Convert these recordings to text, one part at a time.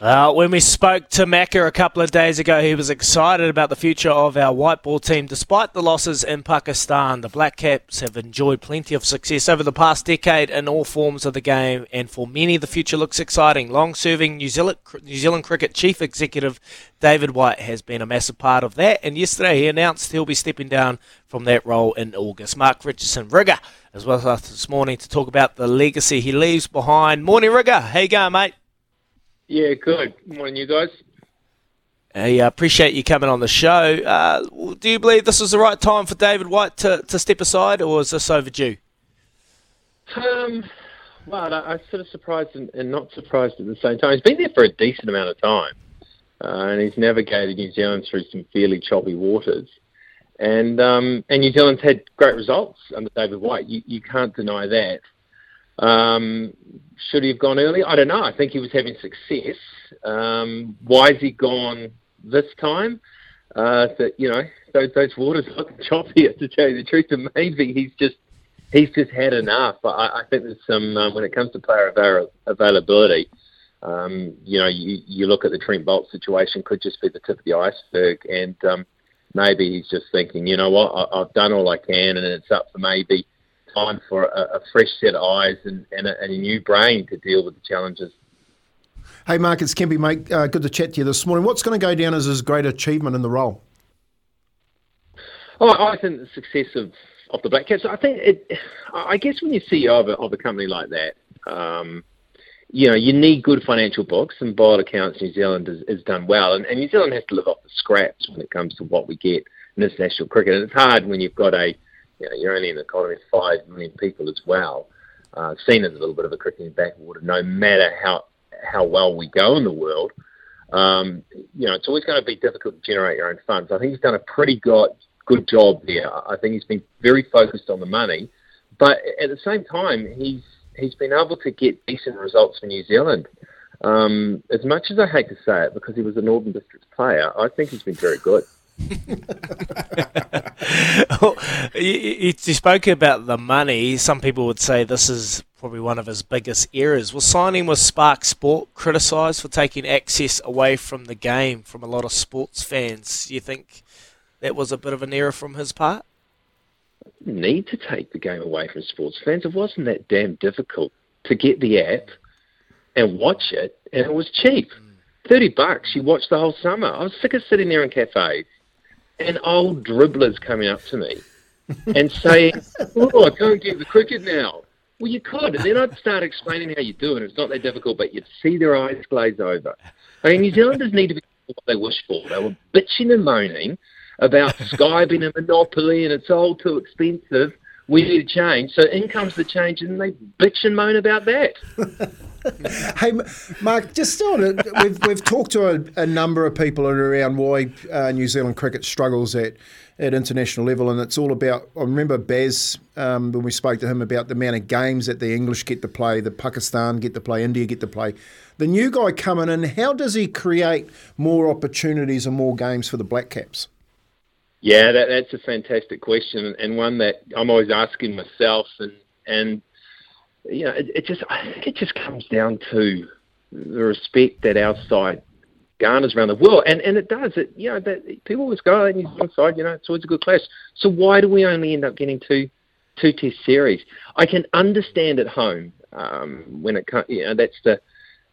Uh, when we spoke to Macca a couple of days ago, he was excited about the future of our white ball team. Despite the losses in Pakistan, the Black Caps have enjoyed plenty of success over the past decade in all forms of the game, and for many, the future looks exciting. Long serving New Zealand, New Zealand cricket chief executive David White has been a massive part of that, and yesterday he announced he'll be stepping down from that role in August. Mark Richardson, Rigga, well as us this morning to talk about the legacy he leaves behind. Morning, Rigga. How you going, mate? Yeah, good. Morning, you guys. I uh, appreciate you coming on the show. Uh, do you believe this was the right time for David White to, to step aside, or is this overdue? Um, well, I, I'm sort of surprised and, and, not surprised at the same time. He's been there for a decent amount of time, uh, and he's navigated New Zealand through some fairly choppy waters. And um, and New Zealand's had great results under David White. You, you can't deny that. Um, should he have gone earlier? I don't know. I think he was having success. Um, why has he gone this time? Uh, that you know, those, those waters look choppy to tell you the truth, and maybe he's just he's just had enough. I, I think there's some um, when it comes to player avail- availability. Um, you know, you, you look at the Trent Boult situation, could just be the tip of the iceberg, and um, maybe he's just thinking, you know what, I, I've done all I can, and it's up for maybe time for a, a fresh set of eyes and, and, a, and, a, new brain to deal with the challenges. Hey, Mark, it's Kempy, mate. Uh, good to chat to you this morning. What's going to go down as his great achievement in the role? Oh, I think the success of, of the Black Caps. I think it. I guess when you're CEO of a, of a company like that, um, you know, you need good financial books, and by all accounts, New Zealand has, has done well. And, and, New Zealand has to live off the scraps when it comes to what we get in international cricket. And it's hard when you've got a you know, you're only an economy of five million people as well, uh, seen as a little bit of a cricketing backwater. No matter how how well we go in the world, um, you know, it's always going to be difficult to generate your own funds. I think he's done a pretty good good job there. I think he's been very focused on the money, but at the same time, he's he's been able to get decent results for New Zealand. Um, as much as I hate to say it, because he was a Northern Districts player, I think he's been very good. well, you, you, spoke about the money. Some people would say this is probably one of his biggest errors. Was signing with Spark Sport criticised for taking access away from the game from a lot of sports fans? Do you think that was a bit of an error from his part? Need to take the game away from sports fans. It wasn't that damn difficult to get the app and watch it, and it was cheap. Hmm. 30 bucks, you watch the whole summer. I was sick of sitting there in cafes and old dribblers coming up to me and saying, "Oh, I can't get the cricket now." Well, you could, and then I'd start explaining how you do it. It's not that difficult, but you'd see their eyes glaze over. I mean, New Zealanders need to be what they wish for. They were bitching and moaning about Sky being a monopoly and it's all too expensive. We need to change. So in comes the change, and they bitch and moan about that. hey, Mark, just on it, we've, we've talked to a, a number of people around why uh, New Zealand cricket struggles at, at international level, and it's all about. I remember Baz um, when we spoke to him about the amount of games that the English get to play, the Pakistan get to play, India get to play. The new guy coming in, how does he create more opportunities and more games for the Black Caps? Yeah, that, that's a fantastic question, and one that I'm always asking myself, and and you know, it, it just I think it just comes down to the respect that our side garners around the world, and and it does. It you know that people always go, oh, New Zealand side, you know, it's always a good clash. So why do we only end up getting two two test series? I can understand at home um, when it comes, you know, that's the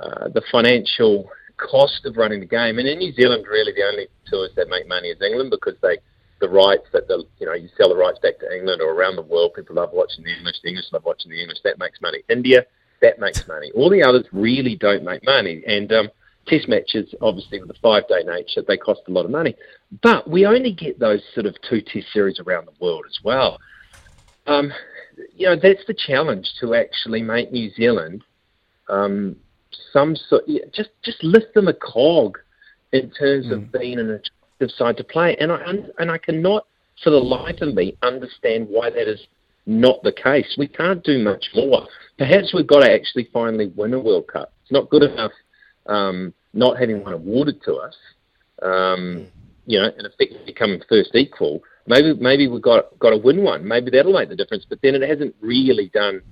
uh, the financial cost of running the game, and in New Zealand, really the only tours that make money is England because they the rights that the you know you sell the rights back to England or around the world. People love watching the English. The English love watching the English. That makes money. India, that makes money. All the others really don't make money. And um, test matches, obviously with the five day nature, they cost a lot of money. But we only get those sort of two test series around the world as well. Um, you know, that's the challenge to actually make New Zealand um, some sort, just just lift them a cog in terms mm. of being an side to play. And I and I cannot, for the life of me, understand why that is not the case. We can't do much more. Perhaps we've got to actually finally win a World Cup. It's not good enough um, not having one awarded to us. Um, you know, and effect, becoming first equal. Maybe maybe we've got got to win one. Maybe that'll make the difference. But then it hasn't really done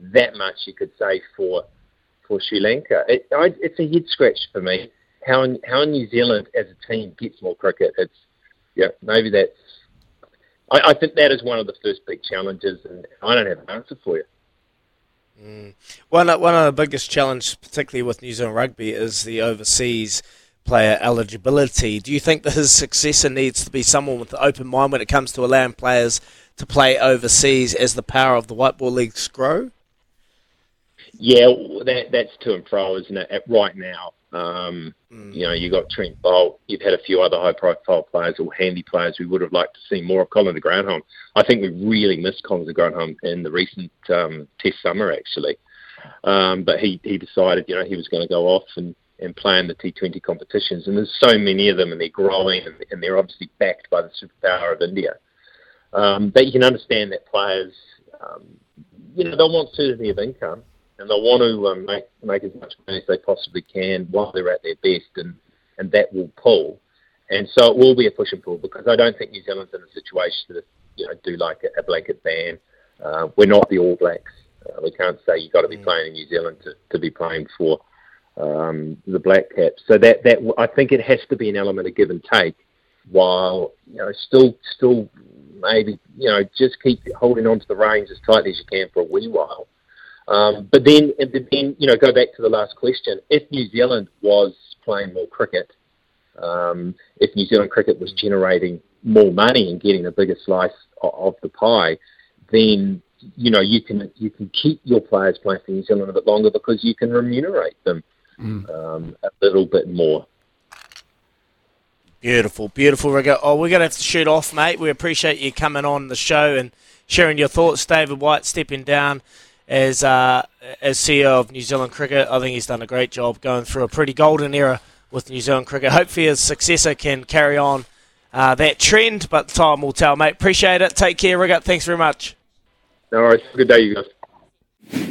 that much, you could say, for for Sri Lanka. It, I, it's a head scratch for me. How how New Zealand as a team gets more cricket. It's yeah, maybe that's. I, I think that is one of the first big challenges, and I don't have an answer for you. Mm. One one of the biggest challenges, particularly with New Zealand rugby, is the overseas player eligibility. Do you think that his successor needs to be someone with an open mind when it comes to allowing players to play overseas as the power of the white ball leagues grow? Yeah, that, that's to and fro, isn't it? Right now, um, mm. you know, you got Trent Boult. You've had a few other high-profile players or handy players we would have liked to see more of. Colin de Grandhomme. I think we really missed Colin de Grandhomme in the recent um, Test summer, actually. Um, but he he decided, you know, he was going to go off and and play in the T20 competitions. And there's so many of them, and they're growing, and, and they're obviously backed by the superpower of India. Um, but you can understand that players, um, you know, they'll want certainty of income and they'll want to um, make make as much money as they possibly can while they're at their best, and and that will pull. And so it will be a push and pull because I don't think New Zealand's in a situation to you know do like a, a blanket ban. Uh, we're not the All Blacks. Uh, we can't say you've got to be mm. playing in New Zealand to, to be playing for um, the Black Caps. So that that I think it has to be an element of give and take, while you know still still maybe you know just keep holding on to the reins as tightly as you can for a wee while. Um, but then, then, you know, go back to the last question. If New Zealand was playing more cricket, um, if New Zealand cricket was generating more money and getting a bigger slice of, of the pie, then you know you can you can keep your players playing for New Zealand a bit longer because you can remunerate them mm. um, a little bit more. Beautiful, beautiful, Rigga. Oh, we're going to have to shoot off, mate. We appreciate you coming on the show and sharing your thoughts. David White stepping down as uh, as CEO of New Zealand Cricket. I think he's done a great job going through a pretty golden era with New Zealand Cricket. Hopefully, his successor can carry on uh, that trend, but time will tell, mate. Appreciate it. Take care, Rigat. Thanks very much. No worries. Good day, you guys.